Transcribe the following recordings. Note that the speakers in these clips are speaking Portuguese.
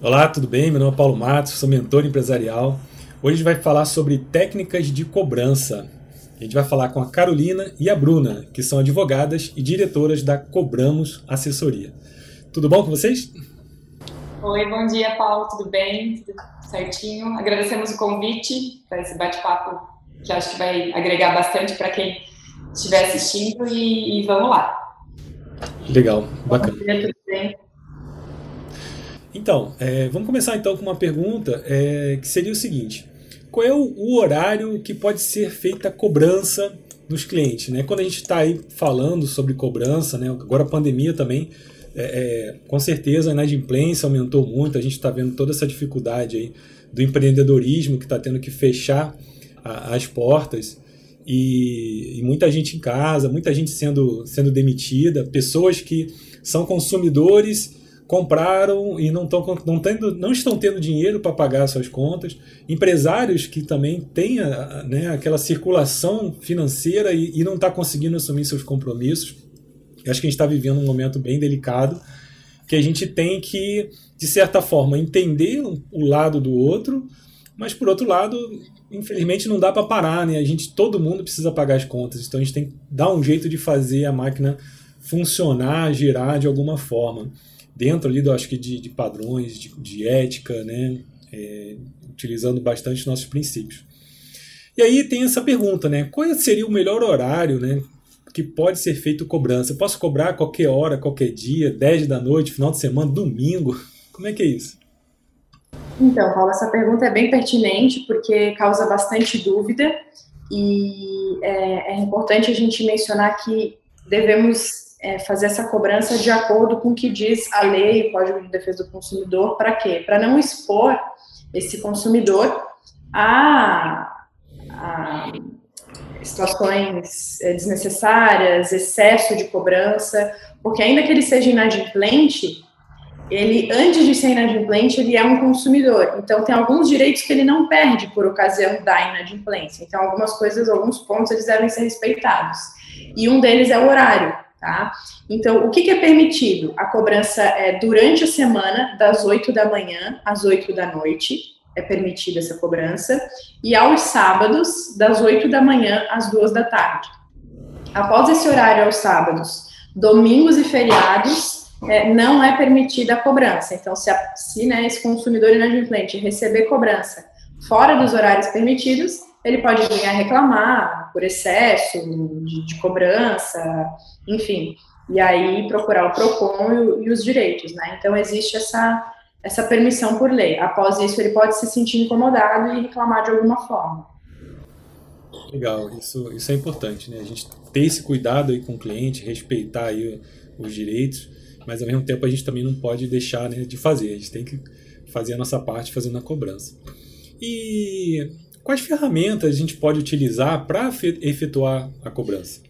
Olá, tudo bem? Meu nome é Paulo Matos, sou mentor empresarial. Hoje a gente vai falar sobre técnicas de cobrança. A gente vai falar com a Carolina e a Bruna, que são advogadas e diretoras da Cobramos Assessoria. Tudo bom com vocês? Oi, bom dia, Paulo, tudo bem? Tudo certinho? Agradecemos o convite para esse bate-papo que acho que vai agregar bastante para quem estiver assistindo e, e, vamos lá. Legal, bacana. Bom dia, tudo bem? Então, é, vamos começar então com uma pergunta é, que seria o seguinte: qual é o, o, horário que pode ser feita a cobrança dos clientes? Né? Quando a gente está aí falando sobre cobrança, né? agora a pandemia também, é, é com certeza a inadimplência aumentou muito, a gente está vendo toda essa dificuldade aí do empreendedorismo que está tendo que fechar a, as portas. E, e, muita gente em casa, muita gente sendo, sendo demitida, pessoas que são consumidores compraram e não, tão, não, tendo, não estão tendo dinheiro para pagar suas contas, empresários que também têm a, né, aquela circulação financeira e, e não está conseguindo assumir seus compromissos. Eu acho que a gente está vivendo um momento bem delicado, que a gente tem que, de certa forma, entender o lado do outro, mas por outro lado, infelizmente não dá para parar, né? A gente, todo mundo precisa pagar as contas, então a gente tem que dar um jeito de fazer a máquina funcionar, girar de alguma forma dentro ali, do, acho que de, de padrões, de, de, ética, né? É, utilizando bastante nossos princípios. E aí tem essa pergunta, né? Qual seria o melhor horário, né? Que pode ser feito cobrança? Eu posso cobrar qualquer hora, qualquer dia, 10 da noite, final de semana, domingo? Como é que é isso? Então, Paulo, essa pergunta é bem pertinente porque causa bastante dúvida e é, é importante a gente mencionar que devemos é, fazer essa cobrança de acordo com o que diz a lei, o Código de Defesa do Consumidor, para quê? Para não expor esse consumidor a, a situações é, desnecessárias, excesso de cobrança, porque ainda que ele seja inadimplente, ele, antes de ser inadimplente, ele é um consumidor. Então, tem alguns direitos que ele não perde por ocasião da inadimplência. Então, algumas coisas, alguns pontos, eles devem ser respeitados. E um deles é o horário. Tá? Então, o que, que, é permitido? A cobrança é durante a semana, das 8 da manhã às 8 da noite, é permitida essa cobrança, e aos sábados, das 8 da manhã às 2 da tarde. Após esse horário, aos sábados, domingos e feriados, é, não é permitida a cobrança. Então, se, a, se né, esse consumidor inadimplente receber cobrança fora dos horários permitidos, ele pode vir a reclamar por excesso de, de cobrança, enfim, e aí procurar o PROCON e, os direitos, né? Então, existe essa, essa permissão por lei. Após isso, ele pode se sentir incomodado e reclamar de alguma forma. Legal, isso, isso é importante, né? A gente ter esse cuidado aí com o cliente, respeitar aí os direitos, mas ao mesmo tempo a gente também não pode deixar né, de fazer, a gente tem que fazer a nossa parte fazendo a cobrança. E Quais ferramentas a gente pode utilizar para efetuar a cobrança?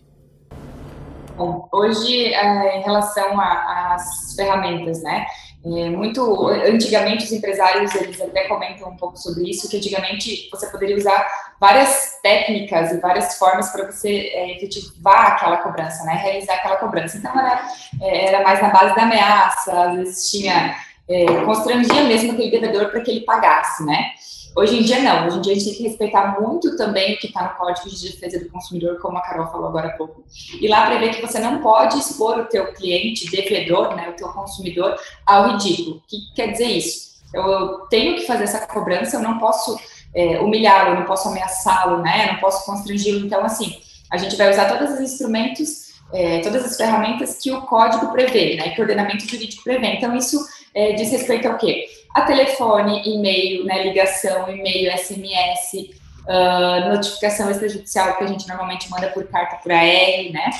Bom, hoje, é, em relação às ferramentas, né? É, muito antigamente os empresários eles até comentam um pouco sobre isso que antigamente você poderia usar várias técnicas e várias formas para você é, efetivar aquela cobrança, né, realizar aquela cobrança. Então era, é, era mais na base da ameaça, às vezes tinha é, constrangia mesmo aquele devedor para que ele pagasse, né? Hoje em dia, não. Hoje em dia, a gente tem que respeitar muito também o que está no Código de Defesa do Consumidor, como a Carol falou agora há pouco. E lá prevê que você não pode expor o teu cliente, devedor, né, o teu consumidor, ao ridículo. O que quer dizer isso? Eu tenho que fazer essa cobrança, eu não posso é, humilhá-lo, não posso ameaçá-lo, né, eu não posso constrangi-lo. Então, assim, a gente vai usar todos os instrumentos, é, todas as ferramentas que o código prevê, né, que o ordenamento jurídico prevê. Então, isso é, diz respeito ao quê? a telefone, e-mail, né, ligação, e-mail, SMS, uh, ah, notificação extrajudicial que a gente normalmente manda por carta por AR, né?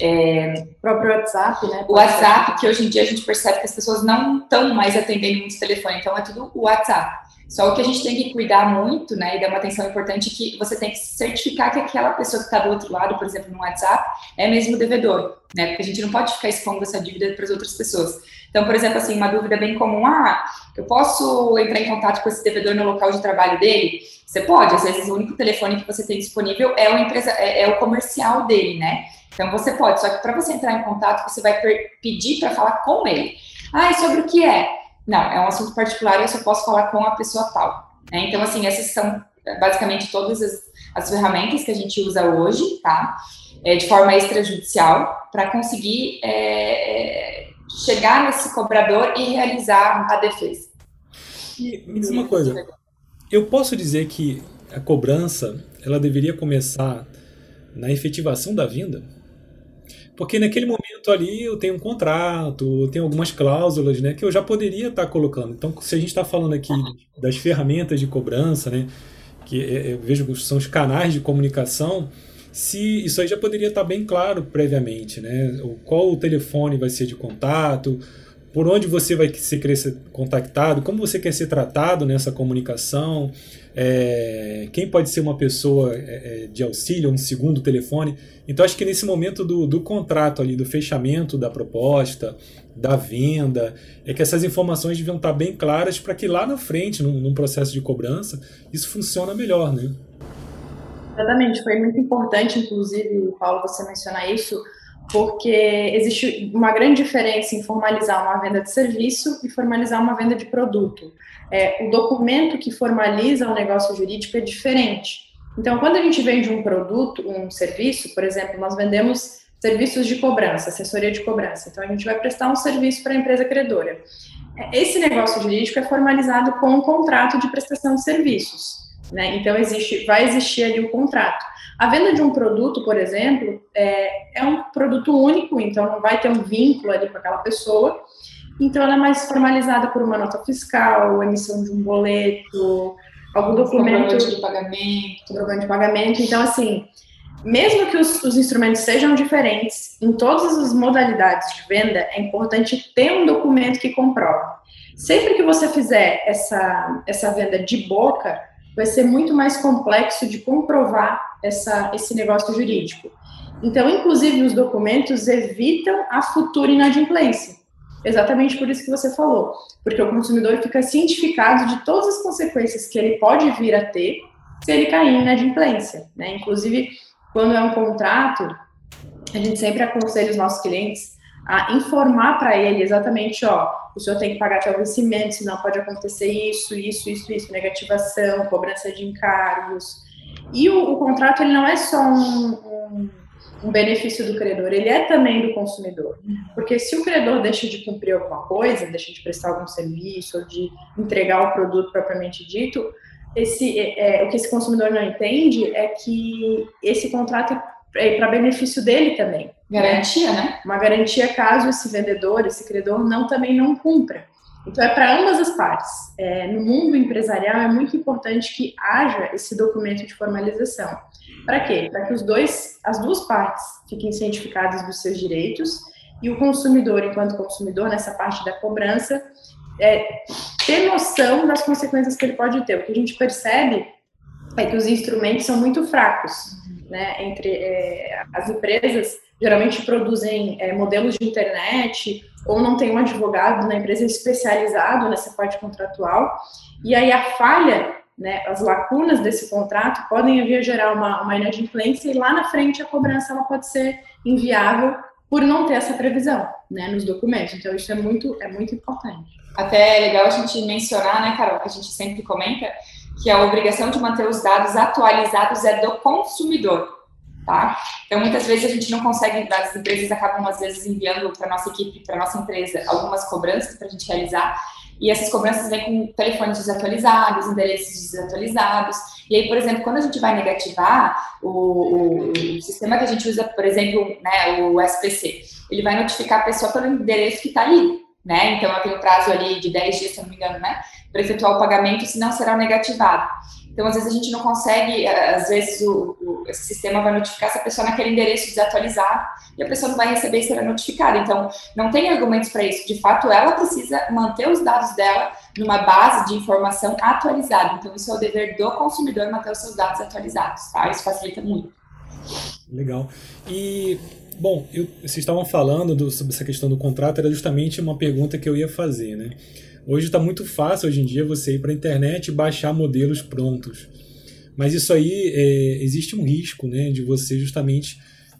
É, o próprio WhatsApp, né? O WhatsApp, que hoje em dia a gente percebe que as pessoas não estão mais atendendo muito telefone, então é tudo o WhatsApp. Só o que a gente tem que cuidar muito, né, e dar uma atenção importante é que você tem que certificar que aquela pessoa que está do outro lado, por exemplo, no WhatsApp, é mesmo devedor, né, porque a gente não pode ficar expondo essa dívida para as outras pessoas. Então, por exemplo, assim, uma dúvida bem comum, ah, eu posso entrar em contato com esse devedor no local de trabalho dele? Você pode, às vezes o único telefone que você tem disponível é o, empresa, é, é o comercial dele, né? Então você pode, só que para você entrar em contato, você vai pedir para falar com ele. Ah, e sobre o que é? Não, é um assunto particular e eu só posso falar com a pessoa tal. Né? Então, assim, essas são basicamente todas as, as ferramentas que a gente usa hoje, tá? É, de forma extrajudicial, para conseguir é, chegar nesse cobrador e realizar a defesa. E me diz uma coisa, eu posso dizer que a cobrança ela deveria começar na efetivação da venda? Porque naquele momento ali eu tenho um contrato, eu tenho algumas cláusulas né, que eu já poderia estar colocando. Então, se a gente está falando aqui das ferramentas de cobrança, né, que eu vejo que são os canais de comunicação, se isso aí já poderia estar bem claro previamente, né? Qual o telefone vai ser de contato, por onde você vai ser, querer ser contactado, como você quer ser tratado nessa comunicação, é, quem pode ser uma pessoa é, é, de auxílio, um segundo telefone. Então, acho que nesse momento do, do contrato ali, do fechamento da proposta, da venda, é que essas informações deviam estar bem claras para que lá na frente, num, num processo de cobrança, isso funcione melhor, né? Exatamente, foi muito importante, inclusive, Paulo, você mencionar isso, porque existe uma grande diferença em formalizar uma venda de serviço e formalizar uma venda de produto. É, o documento que formaliza o negócio jurídico é diferente. Então, quando a gente vende um produto, um serviço, por exemplo, nós vendemos serviços de cobrança, assessoria de cobrança. Então, a gente vai prestar um serviço para a empresa credora. Esse negócio jurídico é formalizado com um contrato de prestação de serviços. Né? Então, existe, vai existir ali o contrato. A venda de um produto, por exemplo, é, é um produto único, então não vai ter um vínculo ali com aquela pessoa. Então, ela é mais formalizada por uma nota fiscal, emissão de um boleto, algum documento de pagamento, comprovante de pagamento. Então, assim, mesmo que os, os, instrumentos sejam diferentes, em todas as modalidades de venda, é importante ter um documento que comprova. Sempre que você fizer essa, essa venda de boca, vai ser muito mais complexo de comprovar essa, esse negócio jurídico. Então, inclusive, os documentos evitam a futura inadimplência. Exatamente por isso que você falou, porque o consumidor fica cientificado de todas as consequências que ele pode vir a ter se ele cair em inadimplência. Né? Inclusive, quando é um contrato, a gente sempre aconselha os nossos clientes a informar para ele exatamente, ó, o senhor tem que pagar até o vencimento, senão pode acontecer isso, isso, isso, isso, negativação, cobrança de encargos. E o, o contrato ele não é só um, um, um, benefício do credor, ele é também do consumidor. Porque se o credor deixa de cumprir alguma coisa, deixa de prestar algum serviço, ou de entregar o produto propriamente dito, esse, é, é o que esse consumidor não entende é que esse contrato é para benefício dele também. Garantia, né? Uma garantia caso esse vendedor, esse credor, não também não cumpra. Então, é para ambas as partes. É, no mundo empresarial, é muito importante que haja esse documento de formalização. Para quê? Para que os dois, as duas partes fiquem cientificadas dos seus direitos e o consumidor, enquanto consumidor, nessa parte da cobrança, é, ter noção das consequências que ele pode ter. O que a gente percebe é que os instrumentos são muito fracos né, entre é, as empresas geralmente produzem é, modelos de internet ou não tem um advogado na empresa especializado nessa parte contratual e aí a falha, né, as lacunas desse contrato podem vir a gerar uma, uma inadimplência e lá na frente a cobrança ela pode ser inviável por não ter essa previsão, né, nos documentos. Então isso é muito é muito importante. Até é legal a gente mencionar, né, Carol, que a gente sempre comenta que a obrigação de manter os dados atualizados é do consumidor, tá? Então, muitas vezes a gente não consegue, as empresas acabam, às vezes, enviando para nossa equipe, para nossa empresa, algumas cobranças para a gente realizar, e essas cobranças vêm com telefones desatualizados, endereços desatualizados, e aí, por exemplo, quando a gente vai negativar, o, o, sistema que a gente usa, por exemplo, né, o SPC, ele vai notificar a pessoa pelo endereço que está ali, né? Então, eu tenho um prazo ali de 10 dias, se não me engano, né? para efetuar o pagamento, senão será negativado. Então, às vezes, a gente não consegue, eh, às vezes, o, o, sistema vai notificar essa pessoa naquele endereço desatualizado e a pessoa não vai receber e será notificada. Então, não tem argumentos para isso. De fato, ela precisa manter os dados dela numa base de informação atualizada. Então, isso é o dever do consumidor manter os seus dados atualizados, tá? Isso facilita muito. Legal. E, bom, eu, vocês estavam falando do, sobre essa questão do contrato, era justamente uma pergunta que eu ia fazer, né? Hoje está muito fácil hoje em dia você ir para a internet e baixar modelos prontos. Mas isso aí é, existe um risco, né, de você justamente,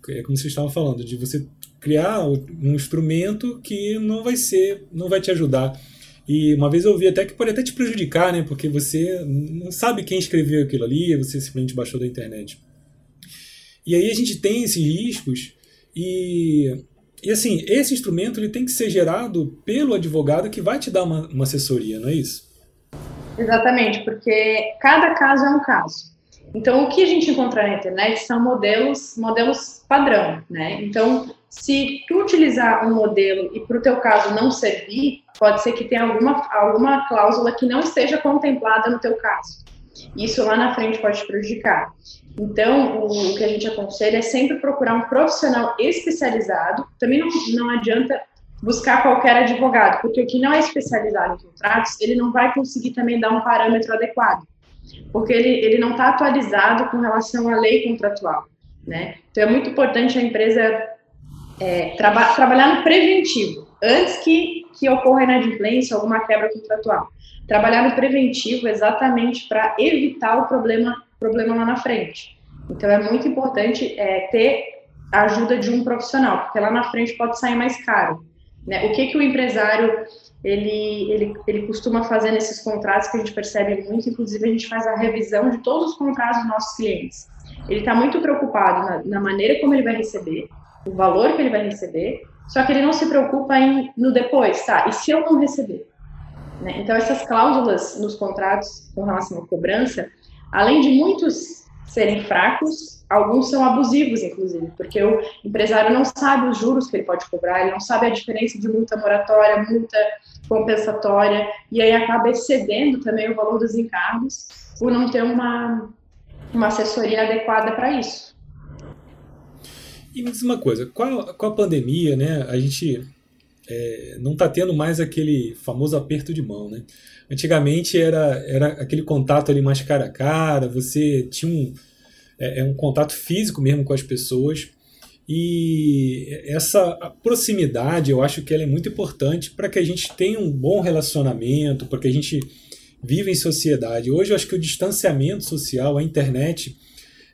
é, como vocês estavam falando, de você criar um instrumento que não vai ser, não vai te ajudar. E uma vez eu ouvi até que pode até te prejudicar, né? Porque você não sabe quem escreveu aquilo ali, você simplesmente baixou da internet. E aí a gente tem esses riscos e, e assim, esse instrumento ele tem que ser gerado pelo advogado que vai te dar uma, uma assessoria, não é isso? Exatamente, porque cada caso é um caso. Então, o que a gente encontra na internet são modelos, modelos padrão, né? Então, se tu utilizar um modelo e para o teu caso não servir, pode ser que tenha alguma, alguma cláusula que não esteja contemplada no teu caso. Isso lá na frente pode te prejudicar. Então, o, que a gente aconselha é sempre procurar um profissional especializado. Também não, não adianta buscar qualquer advogado, porque o que não é especializado em contratos, ele não vai conseguir também dar um parâmetro adequado, porque ele, ele não está atualizado com relação à lei contratual, né? Então, é muito importante a empresa é, traba trabalhar no preventivo, antes que, que ocorra inadimplência, alguma quebra contratual. Trabalhar no preventivo exatamente para evitar o problema, problema lá na frente. Então, é muito importante é, ter a ajuda de um profissional, porque lá na frente pode sair mais caro. Né? O que, que o empresário ele, ele, ele costuma fazer nesses contratos que a gente percebe muito, inclusive a gente faz a revisão de todos os contratos dos nossos clientes. Ele está muito preocupado na, na, maneira como ele vai receber, o valor que ele vai receber, só que ele não se preocupa em, no depois, tá? E se eu não receber? Né? Então, essas cláusulas nos contratos com relação à cobrança, além de muitos serem fracos, alguns são abusivos, inclusive, porque o empresário não sabe os juros que ele pode cobrar, ele não sabe a diferença de multa moratória, multa compensatória, e aí acaba excedendo também o valor dos encargos por não ter uma, uma assessoria adequada para isso. E me diz uma coisa, com a, com a pandemia, né, a gente é, não está tendo mais aquele famoso aperto de mão, né? Antigamente era, era aquele contato ali mais cara a cara, você tinha um é, é um contato físico mesmo com as pessoas. E essa proximidade, eu acho que ela é muito importante para que a gente tenha um bom relacionamento, para que a gente viva em sociedade. Hoje eu acho que o distanciamento social, a internet,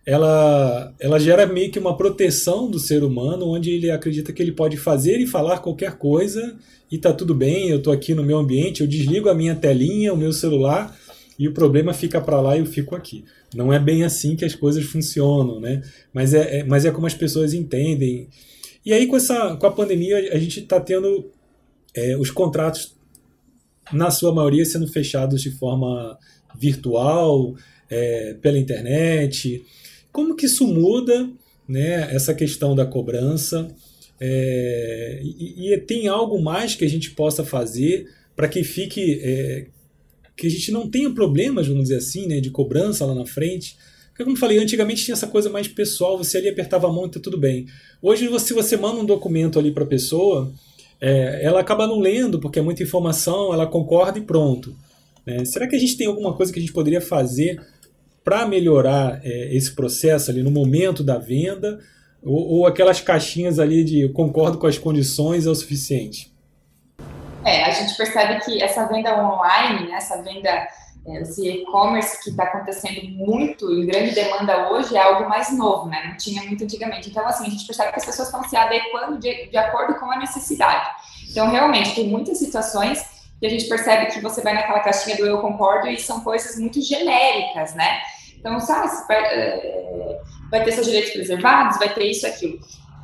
ela, ela gera meio que uma proteção do ser humano, onde ele acredita que ele pode fazer e falar qualquer coisa e tá tudo bem, eu estou aqui no meu ambiente, eu desligo a minha telinha, o meu celular e o problema fica para lá e eu fico aqui. Não é bem assim que as coisas funcionam, né? Mas é, é mas é como as pessoas entendem. E aí com essa com a pandemia a gente está tendo é, os contratos na sua maioria sendo fechados de forma virtual, é, pela internet. Como que isso muda, né? Essa questão da cobrança é, e, e, tem algo mais que a gente possa fazer para que fique é, que a gente não tenha problemas, vamos dizer assim, né, de cobrança lá na frente. Porque, como eu falei, antigamente tinha essa coisa mais pessoal, você ali apertava a mão e tá tudo bem. Hoje, se você manda um documento ali para a pessoa, é, ela acaba não lendo, porque é muita informação, ela concorda e pronto. Né? Será que a gente tem alguma coisa que a gente poderia fazer para melhorar é, esse processo ali no momento da venda? Ou, ou aquelas caixinhas ali de concordo com as condições é o suficiente? É, a gente percebe que essa venda online, né, essa venda, é, esse e-commerce que está acontecendo muito, em grande demanda hoje, é algo mais novo, né? Não tinha muito antigamente. Então, assim, a gente percebe que as pessoas estão se adequando de, de acordo com a necessidade. Então, realmente, tem muitas situações que a gente percebe que você vai naquela caixinha do eu concordo e são coisas muito genéricas, né? Então, sabe, vai, é, vai ter seus direitos preservados, vai ter isso, aquilo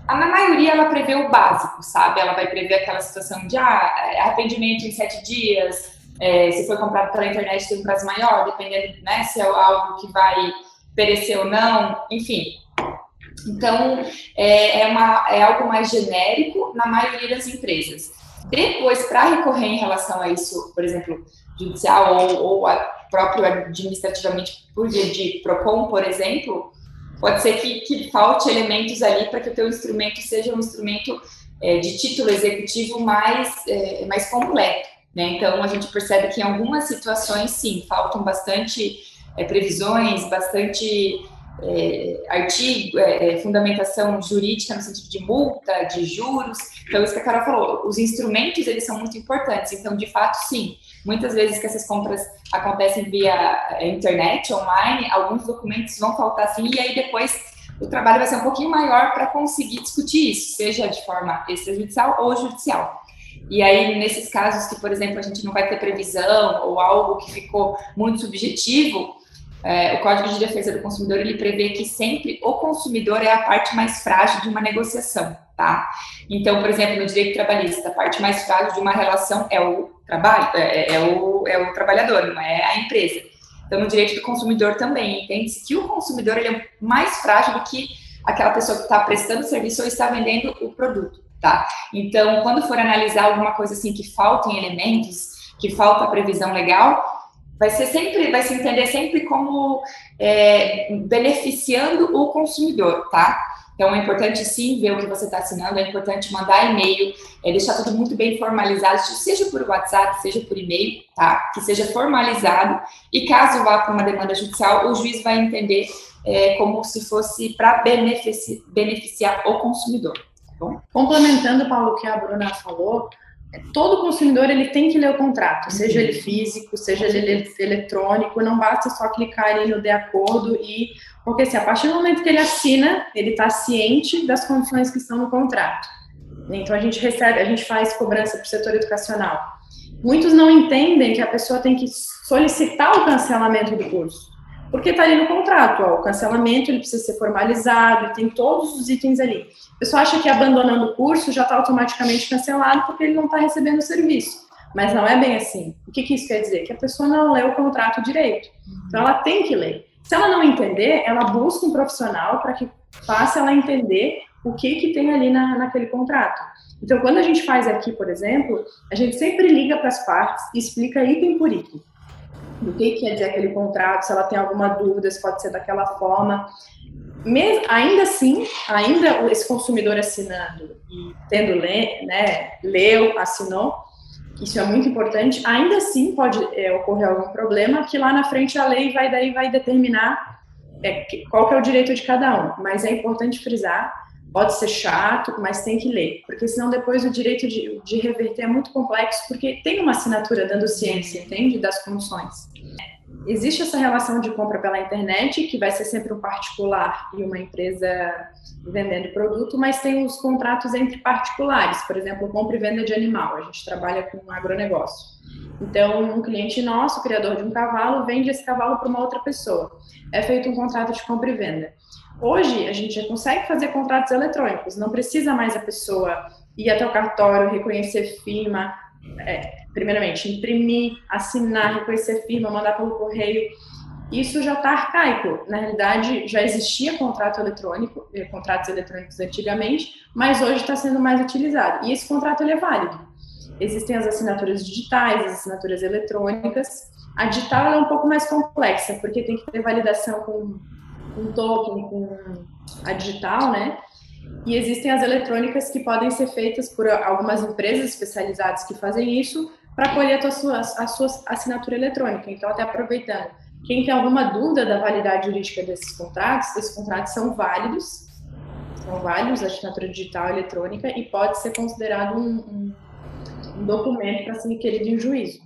na maioria ela prevê o básico, sabe? Ela vai prever aquela situação de ah, é, arrependimento em sete dias, é, se foi comprado pela internet tem um prazo maior, dependendo né, se é algo que vai perecer ou não, enfim. Então, é, é, uma, é algo mais genérico na maioria das empresas. Depois, para recorrer em relação a isso, por exemplo, judicial ou, ou próprio administrativamente por via de PROCON, por exemplo, pode ser que, que falte elementos ali para que o teu instrumento seja um instrumento é, de título executivo mais, é, mais completo. Né? Então, a gente percebe que em algumas situações, sim, faltam bastante é, previsões, bastante é, artigo, é, é, fundamentação jurídica no sentido de multa, de juros. Então, isso que a Carol falou, os instrumentos, eles são muito importantes. Então, de fato, sim, muitas vezes que essas compras acontecem via é, internet, online, alguns documentos vão faltar sim, e aí depois o trabalho vai ser um pouquinho maior para conseguir discutir isso, seja de forma extrajudicial ou judicial. E aí, nesses casos que, por exemplo, a gente não vai ter previsão ou algo que ficou muito subjetivo, é, o Código de Defesa do Consumidor ele prevê que sempre o consumidor é a parte mais frágil de uma negociação, tá? Então, por exemplo, no direito trabalhista, a parte mais frágil de uma relação é o trabalho, é, é, é o, é o trabalhador, não é a empresa. Então, no direito do consumidor também, entende-se que o consumidor ele é mais frágil do que aquela pessoa que está prestando serviço ou está vendendo o produto, tá? Então, quando for analisar alguma coisa assim que faltem elementos, que falta previsão legal, vai ser sempre, vai se entender sempre como é, beneficiando o consumidor, tá? Então é importante sim ver o que você está assinando, é importante mandar e-mail, é deixar tudo muito bem formalizado, seja por WhatsApp, seja por e-mail, tá? Que seja formalizado e caso vá para uma demanda judicial, o juiz vai entender é, como se fosse para beneficiar, beneficiar o consumidor. Tá bom? Complementando, Paulo, o que a Bruna falou, todo consumidor ele tem que ler o contrato, seja ele físico, seja ele eletrônico, não basta só clicar ali no de acordo e porque assim, a partir do momento que ele assina, ele está ciente das condições que estão no contrato. Então a gente recebe, a gente faz cobrança para o setor educacional. Muitos não entendem que a pessoa tem que solicitar o cancelamento do curso, porque está ali no contrato. Ó, o cancelamento ele precisa ser formalizado, tem todos os itens ali. A pessoa acha que abandonando o curso já está automaticamente cancelado porque ele não está recebendo o serviço. Mas não é bem assim. O que, que isso quer dizer? Que a pessoa não leu o contrato direito. Então ela tem que ler. Se ela não entender, ela busca um profissional para que faça ela entender o que, que tem ali na, naquele contrato. Então, quando a gente faz aqui, por exemplo, a gente sempre liga para as partes e explica item por item. Do que quer dizer aquele contrato, se ela tem alguma dúvida, se pode ser daquela forma. Mesmo, ainda assim, ainda esse consumidor assinando e tendo le, né, leu, assinou, isso é muito importante, ainda assim pode é, ocorrer algum problema que lá na frente a lei vai daí vai determinar é, qual que é o direito de cada um. Mas é importante frisar, pode ser chato, mas tem que ler, porque senão depois o direito de, de reverter é muito complexo, porque tem uma assinatura dando ciência, entende, das condições existe essa relação de compra pela internet, que vai ser sempre um particular e uma empresa vendendo produto, mas tem os contratos entre particulares, por exemplo, compra e venda de animal. A gente trabalha com agronegócio. Então, um cliente nosso, criador de um cavalo, vende esse cavalo para uma outra pessoa. É feito um contrato de compra e venda. Hoje, a gente já consegue fazer contratos eletrônicos, não precisa mais a pessoa ir até o cartório, reconhecer firma, é, primeiramente, imprimir, assinar, reconhecer firma, mandar pelo correio, isso já está arcaico. Na realidade, já existia contrato eletrônico, eh, contratos eletrônicos antigamente, mas hoje está sendo mais utilizado. E esse contrato ele é válido. Existem as assinaturas digitais, as assinaturas eletrônicas. A digital é um pouco mais complexa, porque tem que ter validação com, com token, com a digital, né? E existem as eletrônicas que podem ser feitas por algumas empresas especializadas que fazem isso para colher a sua, a sua assinatura eletrônica. Então, até aproveitando, quem tem alguma dúvida da validade jurídica desses contratos, esses contratos são válidos, são válidos, a assinatura digital eletrônica, e pode ser considerado um, um, um documento para ser requerido em juízo.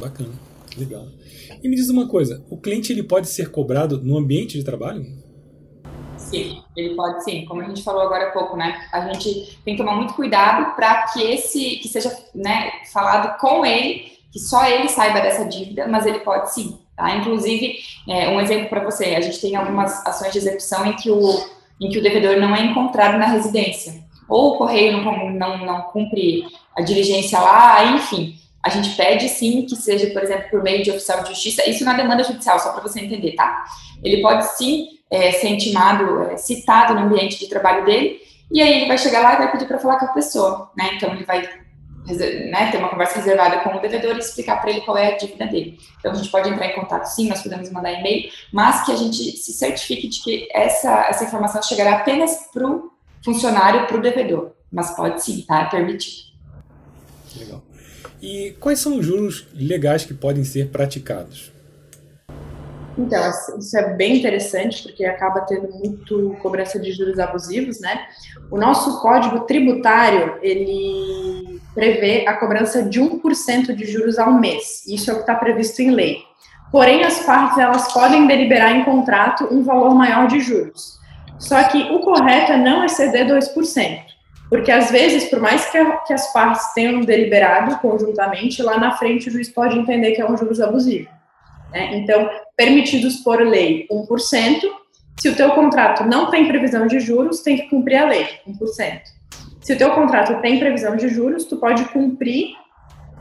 Bacana, legal. E me diz uma coisa, o cliente ele pode ser cobrado no ambiente de trabalho? Sim, ele pode sim, como a gente falou agora há pouco, né? A gente tem que tomar muito cuidado para que esse que seja né, falado com ele, que só ele saiba dessa dívida, mas ele pode sim, tá? Inclusive, é, um exemplo para você, a gente tem algumas ações de execução em que o, em que o devedor não é encontrado na residência, ou o correio não, não, não cumpre a diligência lá, enfim. A gente pede sim que seja, por exemplo, por meio de oficial de justiça, isso na demanda judicial, só para você entender, tá? Ele pode sim é, ser intimado, é, citado no ambiente de trabalho dele, e aí ele vai chegar lá e vai pedir para falar com a pessoa, né? Então ele vai né, ter uma conversa reservada com o devedor e explicar para ele qual é a dívida dele. Então a gente pode entrar em contato, sim, nós podemos mandar e-mail, mas que a gente se certifique de que essa, essa informação chegará apenas para o funcionário, para o devedor. Mas pode sim, tá? É permitido. Legal. E quais são os juros legais que podem ser praticados? Então, isso é bem interessante, porque acaba tendo muito cobrança de juros abusivos, né? O nosso código tributário, ele prevê a cobrança de 1% de juros ao mês. Isso é o que está previsto em lei. Porém, as partes, elas podem deliberar em contrato um valor maior de juros. Só que o correto é não exceder 2%. Porque às vezes, por mais que, a, que as partes tenham deliberado conjuntamente, lá na frente o juiz pode entender que é um juros abusivo. Né? Então, permitidos por lei 1%, se o teu contrato não tem previsão de juros, tem que cumprir a lei, 1%. Se o teu contrato tem previsão de juros, tu pode cumprir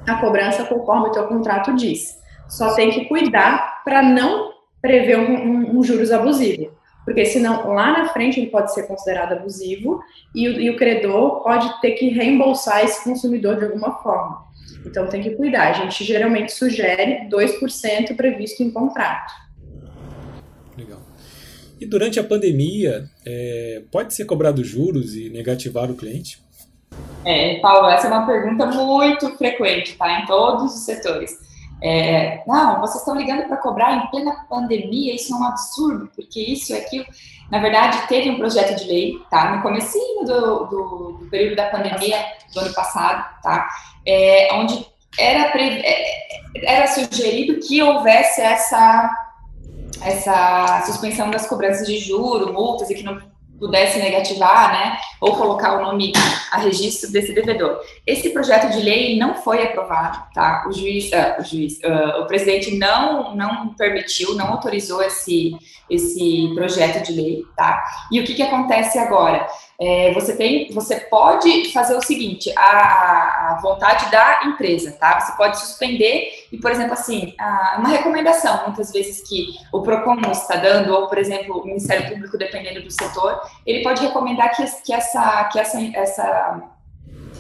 a cobrança conforme o teu contrato diz. Só tem que cuidar para não prever um, um, um, juros abusivo, porque senão lá na frente ele pode ser considerado abusivo e o, e o credor pode ter que reembolsar esse consumidor de alguma forma. Então tem que cuidar. A gente geralmente sugere 2% previsto em contrato. Legal. E durante a pandemia, é, pode ser cobrado juros e negativar o cliente? É, Paulo, essa é uma pergunta muito frequente, tá? Em todos os setores. É, não, vocês estão ligando para cobrar em plena pandemia, isso é um absurdo, porque isso e aquilo. Na verdade, teve um projeto de lei, tá? No comecinho do, do, do período da pandemia do ano passado, tá? É, onde era, é, era sugerido que houvesse essa essa suspensão das cobranças de juro, multas e que não pudesse negativar, né, ou colocar o nome a registro desse devedor. Esse projeto de lei não foi aprovado, tá? O juiz, uh, o juiz, uh, o presidente não não permitiu, não autorizou esse esse projeto de lei, tá? E o que que acontece agora? É, você tem, você pode fazer o seguinte, a, a, vontade da empresa, tá? Você pode suspender e, por exemplo, assim, a, uma recomendação, muitas vezes que o Procon está dando, ou, por exemplo, o Ministério Público, dependendo do setor, ele pode recomendar que, que essa, que essa, essa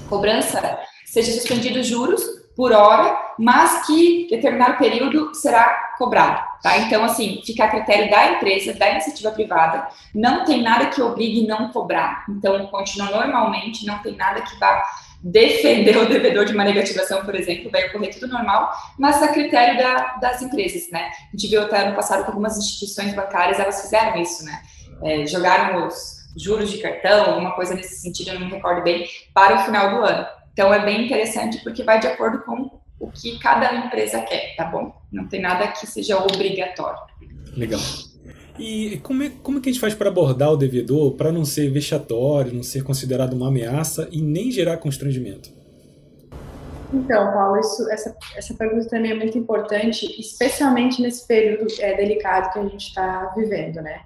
cobrança seja suspendido os juros por hora, mas que determinado período será cobrado, tá? Então, assim, fica a critério da empresa, da iniciativa privada, não tem nada que obrigue não cobrar. Então, continua normalmente, não tem nada que vá defender o devedor de uma negativação, por exemplo, vai ocorrer tudo normal, mas a critério da, das empresas, né? A gente viu até ano passado que algumas instituições bancárias, elas fizeram isso, né? É, jogaram os juros de cartão, alguma coisa nesse sentido, eu não me recordo bem, para o final do ano. Então é bem interessante porque vai de acordo com o que cada empresa quer, tá bom? Não tem nada que seja obrigatório. Legal. E como é, como é que a gente faz para abordar o devedor para não ser vexatório, não ser considerado uma ameaça e nem gerar constrangimento? Então, Paulo, isso, essa, essa pergunta também é muito importante, especialmente nesse período é, delicado que a gente está vivendo, né?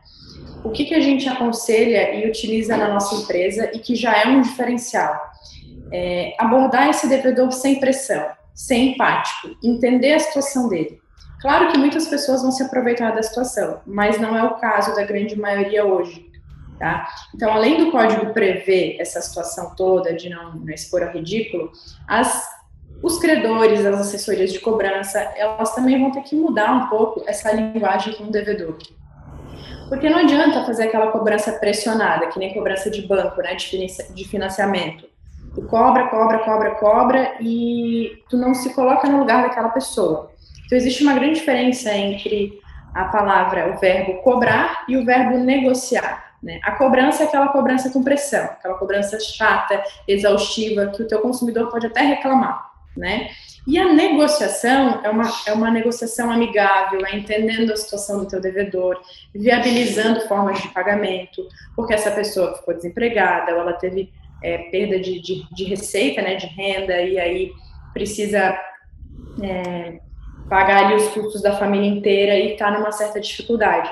O que, que a gente aconselha e utiliza na nossa empresa e que já é um diferencial? É, abordar esse devedor sem pressão, sem empático, entender a situação dele. Claro que muitas pessoas vão se aproveitar da situação, mas não é o caso da grande maioria hoje. Tá? Então, além do código prever essa situação toda de não, não expor ao ridículo, as, os credores, as assessorias de cobrança, elas também vão ter que mudar um pouco essa linguagem com o devedor. Porque não adianta fazer aquela cobrança pressionada, que nem cobrança de banco, né, de financiamento. Tu cobra, cobra, cobra, cobra e tu não se coloca no lugar daquela pessoa. Então existe uma grande diferença entre a palavra, o verbo cobrar e o verbo negociar. Né? A cobrança é aquela cobrança com pressão, aquela cobrança chata, exaustiva, que o teu consumidor pode até reclamar, né? E a negociação é uma, é uma negociação amigável, é entendendo a situação do teu devedor, viabilizando formas de pagamento, porque essa pessoa ficou desempregada, ou ela teve é, perda de, de, de, receita, né, de renda, e aí precisa é, pagar ali os custos da família inteira e está numa certa dificuldade.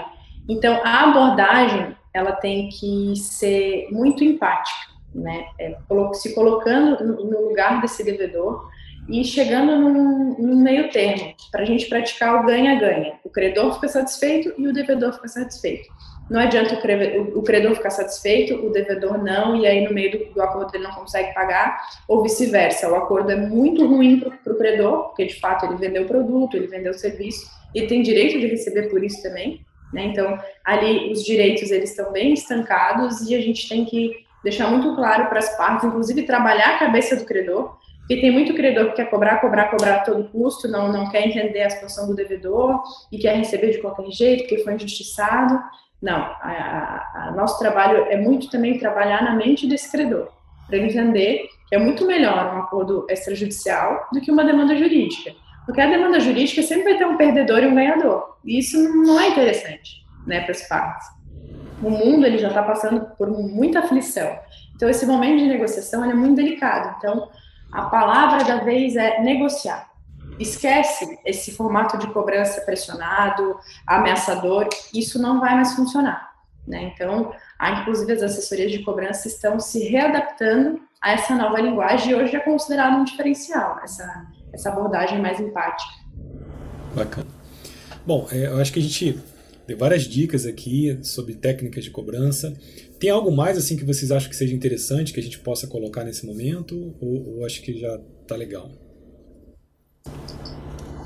Então, a abordagem, ela tem que ser muito empática, né, é, se colocando no lugar desse devedor e chegando num, num meio termo, para a gente praticar o ganha-ganha. O credor fica satisfeito e o devedor fica satisfeito. Não adianta o credor ficar satisfeito, o devedor não, e aí no meio do, do acordo ele não consegue pagar, ou vice-versa. O acordo é muito ruim para o credor, porque de fato ele vendeu o produto, ele vendeu o serviço, e tem direito de receber por isso também. Né? Então, ali os direitos eles estão bem estancados e a gente tem que deixar muito claro para as partes, inclusive trabalhar a cabeça do credor, porque tem muito credor que quer cobrar, cobrar, cobrar a todo custo, não, não quer entender a situação do devedor e quer receber de qualquer jeito, porque foi injustiçado. Não, a, a, nosso trabalho é muito também trabalhar na mente desse credor, para entender que é muito melhor um acordo extrajudicial do que uma demanda jurídica. Porque a demanda jurídica sempre vai ter um perdedor e um ganhador. E isso não é interessante né, para as partes. O mundo ele já está passando por muita aflição. Então, esse momento de negociação é muito delicado. Então, a palavra da vez é negociar. Esquece esse formato de cobrança pressionado, ameaçador, isso não vai mais funcionar. Né? Então, inclusive as assessorias de cobrança estão se readaptando a essa nova linguagem e hoje é considerado um diferencial, essa, essa abordagem mais empática. Bacana. Bom, é, eu acho que a gente deu várias dicas aqui sobre técnicas de cobrança. Tem algo mais assim que vocês acham que seja interessante que a gente possa colocar nesse momento? Ou, ou acho que já está legal?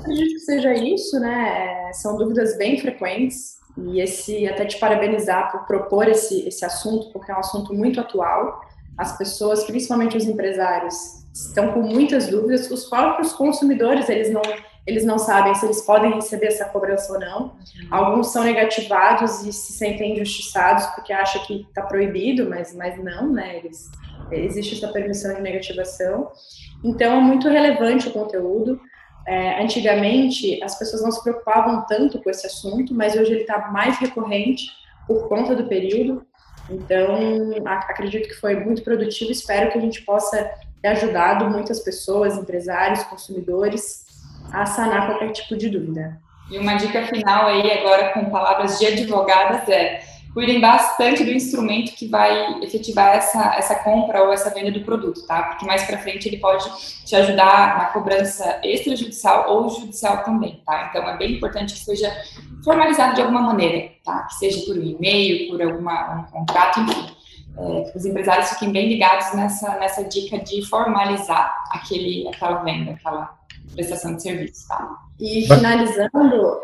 Acredito que seja isso, né? É, são dúvidas bem frequentes e esse até te parabenizar por propor esse, esse assunto, porque é um assunto muito atual. As pessoas, principalmente os empresários, estão com muitas dúvidas. Os próprios consumidores, eles não eles não sabem se eles podem receber essa cobrança ou não. Uhum. Alguns são negativados e se sentem injustiçados porque acham que está proibido, mas, mas não, né? Eles, existe essa permissão de negativação. Então, é muito relevante o conteúdo. É, antigamente, as pessoas não se preocupavam tanto com esse assunto, mas hoje ele está mais recorrente por conta do período. Então, acredito que foi muito produtivo. Espero que a gente possa ter ajudado muitas pessoas, empresários, consumidores, a sanar qualquer tipo de dúvida. E uma dica final aí, agora com palavras de advogadas, é cuidem bastante do instrumento que vai efetivar essa, essa compra ou essa venda do produto, tá? Porque mais para frente ele pode te ajudar na cobrança extrajudicial ou judicial também, tá? Então é bem importante que seja formalizado de alguma maneira, tá? Que seja por um e-mail, por alguma, um contrato, enfim. É, os empresários fiquem bem ligados nessa, nessa dica de formalizar aquele, aquela venda, aquela prestação de serviço, tá? E finalizando,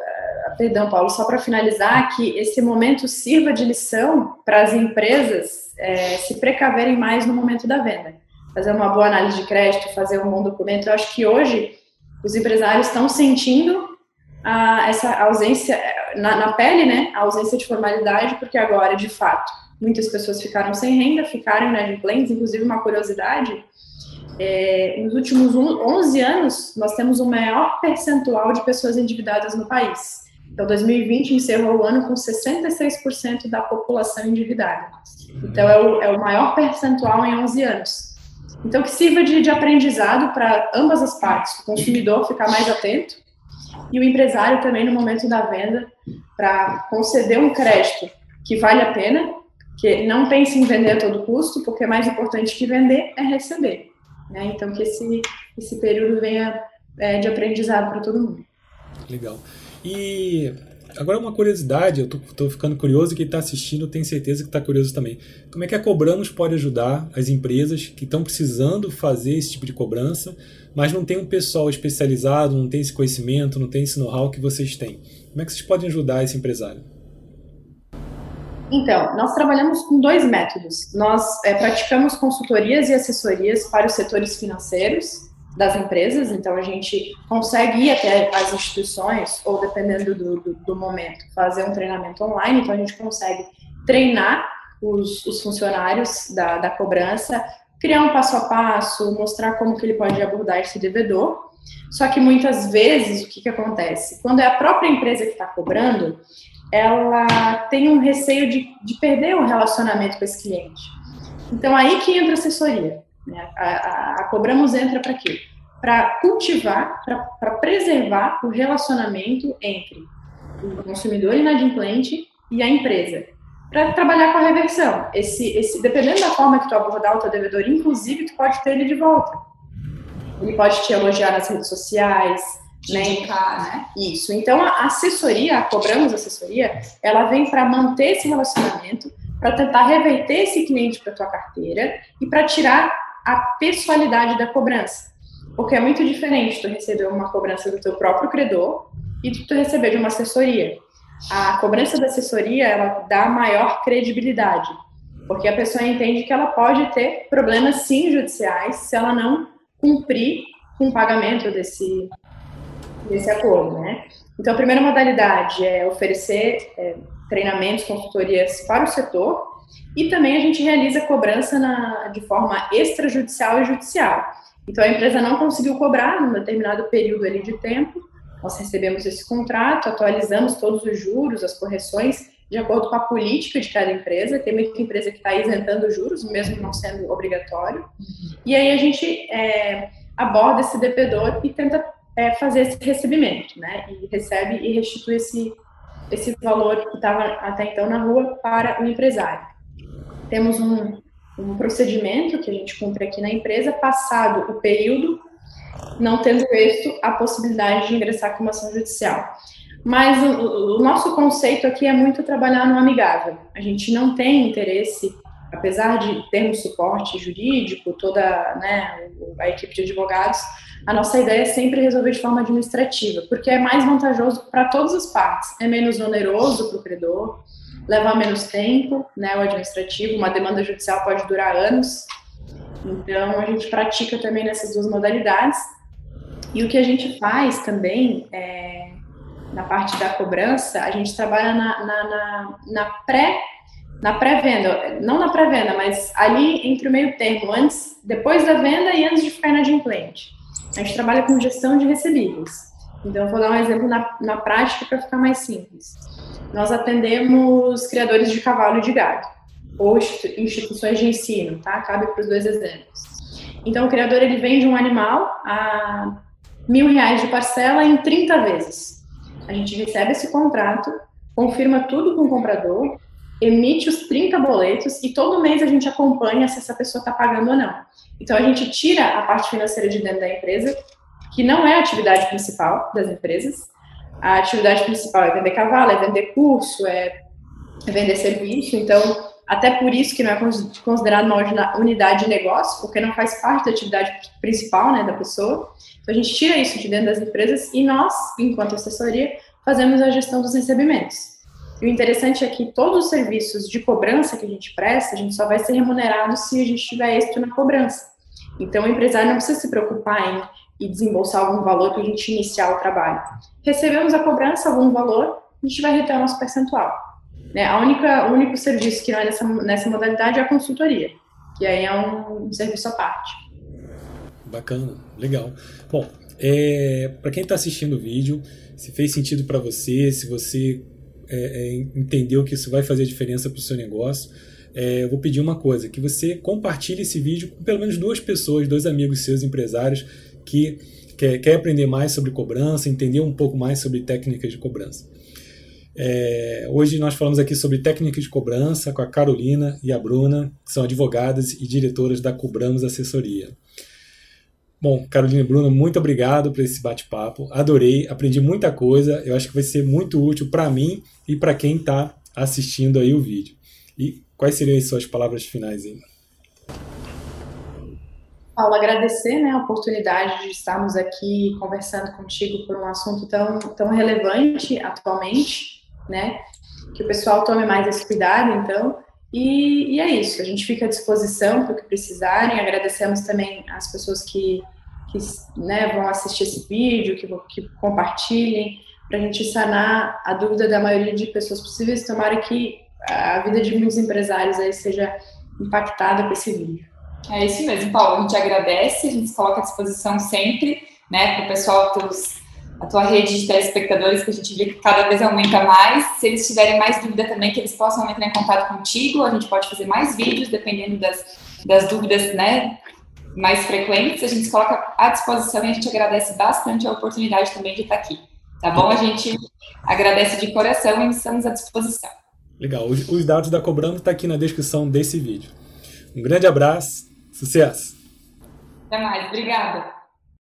Perdão, Paulo, só para finalizar, que esse momento sirva de lição para as empresas é, se precaverem mais no momento da venda. Fazer uma boa análise de crédito, fazer um bom documento. Eu acho que hoje os empresários estão sentindo a, essa ausência, na, na pele, né, a ausência de formalidade, porque agora, de fato, muitas pessoas ficaram sem renda, ficaram inadimplentes, inclusive uma curiosidade, é, nos últimos 11 anos, nós temos o maior percentual de pessoas endividadas no país. Então, 2020 encerrou o ano com 66% da população endividada. Então, é o, é o, maior percentual em 11 anos. Então, que sirva de, de aprendizado para ambas as partes, o consumidor ficar mais atento e o empresário também no momento da venda para conceder um crédito que vale a pena, que não pense em vender a todo custo, porque mais importante que vender é receber. Né? Então, que esse, esse período venha é, de aprendizado para todo mundo. Legal. E agora uma curiosidade, eu tô, tô ficando curioso e quem está assistindo tem certeza que está curioso também. Como é que a Cobramos pode ajudar as empresas que estão precisando fazer esse tipo de cobrança, mas não tem um pessoal especializado, não tem esse conhecimento, não tem esse know-how que vocês têm? Como é que vocês podem ajudar esse empresário? Então, nós trabalhamos com dois métodos. Nós é, praticamos consultorias e assessorias para os setores financeiros das empresas, então a gente consegue ir até as instituições, ou dependendo do, do, do momento, fazer um treinamento online, então a gente consegue treinar os, os funcionários da, da cobrança, criar um passo a passo, mostrar como que ele pode abordar esse devedor, só que muitas vezes o que, que acontece? Quando é a própria empresa que está cobrando, ela tem um receio de, de perder o relacionamento com esse cliente. Então aí que entra a assessoria. Né? A, a, a Cobramos entra para quê? Para cultivar, para preservar o relacionamento entre o consumidor inadimplente e a empresa, para trabalhar com a reversão. Esse, esse, dependendo da forma que tu abordar o teu devedor, inclusive, tu pode ter ele de volta. Ele pode te elogiar nas redes sociais, né? Indicar, né? Isso. Então, a assessoria, a Cobramos Assessoria, ela vem para manter esse relacionamento, para tentar reverter esse cliente para tua carteira e para tirar a pessoalidade da cobrança. Porque é muito diferente tu receber uma cobrança do teu próprio credor e tu receber de uma assessoria. A cobrança da assessoria, ela dá maior credibilidade, porque a pessoa entende que ela pode ter problemas sim judiciais se ela não cumprir com o pagamento desse, desse acordo, né? Então, a primeira modalidade é oferecer é, treinamentos, consultorias para o setor, e também a gente realiza cobrança na, de forma extrajudicial e judicial. Então, a empresa não conseguiu cobrar num determinado período ali de tempo, nós recebemos esse contrato, atualizamos todos os juros, as correções, de acordo com a política de cada empresa. Tem muita empresa que está isentando juros, mesmo não sendo obrigatório. E aí a gente é, aborda esse devedor e tenta é, fazer esse recebimento, né? E recebe e restitui esse, esse valor que estava até então na rua para o empresário. Temos um, um procedimento que a gente cumpre aqui na empresa, passado o período, não tendo êxito a possibilidade de ingressar com uma ação judicial. Mas o, o, nosso conceito aqui é muito trabalhar no amigável. A gente não tem interesse, apesar de termos suporte jurídico, toda né, a equipe de advogados, a nossa ideia é sempre resolver de forma administrativa, porque é mais vantajoso para todas as partes. É menos oneroso para o credor, leva menos tempo, né, o administrativo, uma demanda judicial pode durar anos. Então, a gente pratica também nessas duas modalidades. E o que a gente faz também, é, na parte da cobrança, a gente trabalha na, na, na, na pré na pré-venda, não na pré-venda, mas ali entre o meio termo, antes, depois da venda e antes de ficar inadimplente. A gente trabalha com gestão de recebíveis. Então, vou dar um exemplo na, na prática para ficar mais simples. Nós atendemos criadores de cavalo e de gado, ou instituições de ensino, tá? Cabe para os dois exemplos. Então, o criador ele vende um animal a mil reais de parcela em 30 vezes. A gente recebe esse contrato, confirma tudo com o comprador, emite os 30 boletos e todo mês a gente acompanha se essa pessoa está pagando ou não. Então a gente tira a parte financeira de dentro da empresa, que não é a atividade principal das empresas. A atividade principal é vender cavalo, é vender curso, é, é vender serviço. Então, até por isso que não é considerado uma unidade de negócio, porque não faz parte da atividade principal né, da pessoa. Então a gente tira isso de dentro das empresas e nós, enquanto assessoria, fazemos a gestão dos recebimentos. E o interessante é que todos os serviços de cobrança que a gente presta, a gente só vai ser remunerado se a gente tiver êxito na cobrança. Então, o empresário não precisa se preocupar em, em desembolsar algum valor para a gente iniciar o trabalho. Recebemos a cobrança, algum valor, a gente vai reter o nosso percentual. Né? A única, o único serviço que não é nessa, nessa modalidade é a consultoria, que aí é um, um serviço à parte. Bacana, legal. Bom, é, para quem está assistindo o vídeo, se fez sentido para você, se você é, é, entendeu que isso vai fazer diferença para o seu negócio, é, eu vou pedir uma coisa: que você compartilhe esse vídeo com pelo menos duas pessoas, dois amigos seus empresários que quer, quer aprender mais sobre cobrança, entender um pouco mais sobre técnicas de cobrança. É, hoje nós falamos aqui sobre técnicas de cobrança com a Carolina e a Bruna, que são advogadas e diretoras da Cobramos Assessoria. Bom, Carolina e Bruno, muito obrigado por esse bate-papo. Adorei, aprendi muita coisa. Eu acho que vai ser muito útil para mim e para quem está assistindo aí o vídeo. E quais seriam as suas palavras finais aí? Paulo, agradecer né, a oportunidade de estarmos aqui conversando contigo por um assunto tão, tão relevante atualmente, né? Que o pessoal tome mais esse cuidado, então. E, e, é isso, a gente fica à disposição para o que precisarem. Agradecemos também as pessoas que, que né, vão assistir esse vídeo, que, que compartilhem, para a gente sanar a dúvida da maioria de pessoas possíveis. Tomara que a vida de muitos empresários aí seja impactada por esse vídeo. É isso mesmo, Paulo. A gente agradece, a gente se coloca à disposição sempre, né, para o pessoal, teus a tua rede de telespectadores, que a gente vê que cada vez aumenta mais. Se eles tiverem mais dúvida também, que eles possam entrar em contato contigo. A gente pode fazer mais vídeos, dependendo das, das dúvidas né, mais frequentes. A gente se coloca à disposição e a gente agradece bastante a oportunidade também de estar aqui. Tá bom? A gente agradece de coração e estamos à disposição. Legal. Os, os dados da Cobrando estão tá aqui na descrição desse vídeo. Um grande abraço. Sucesso! Até mais. Obrigada.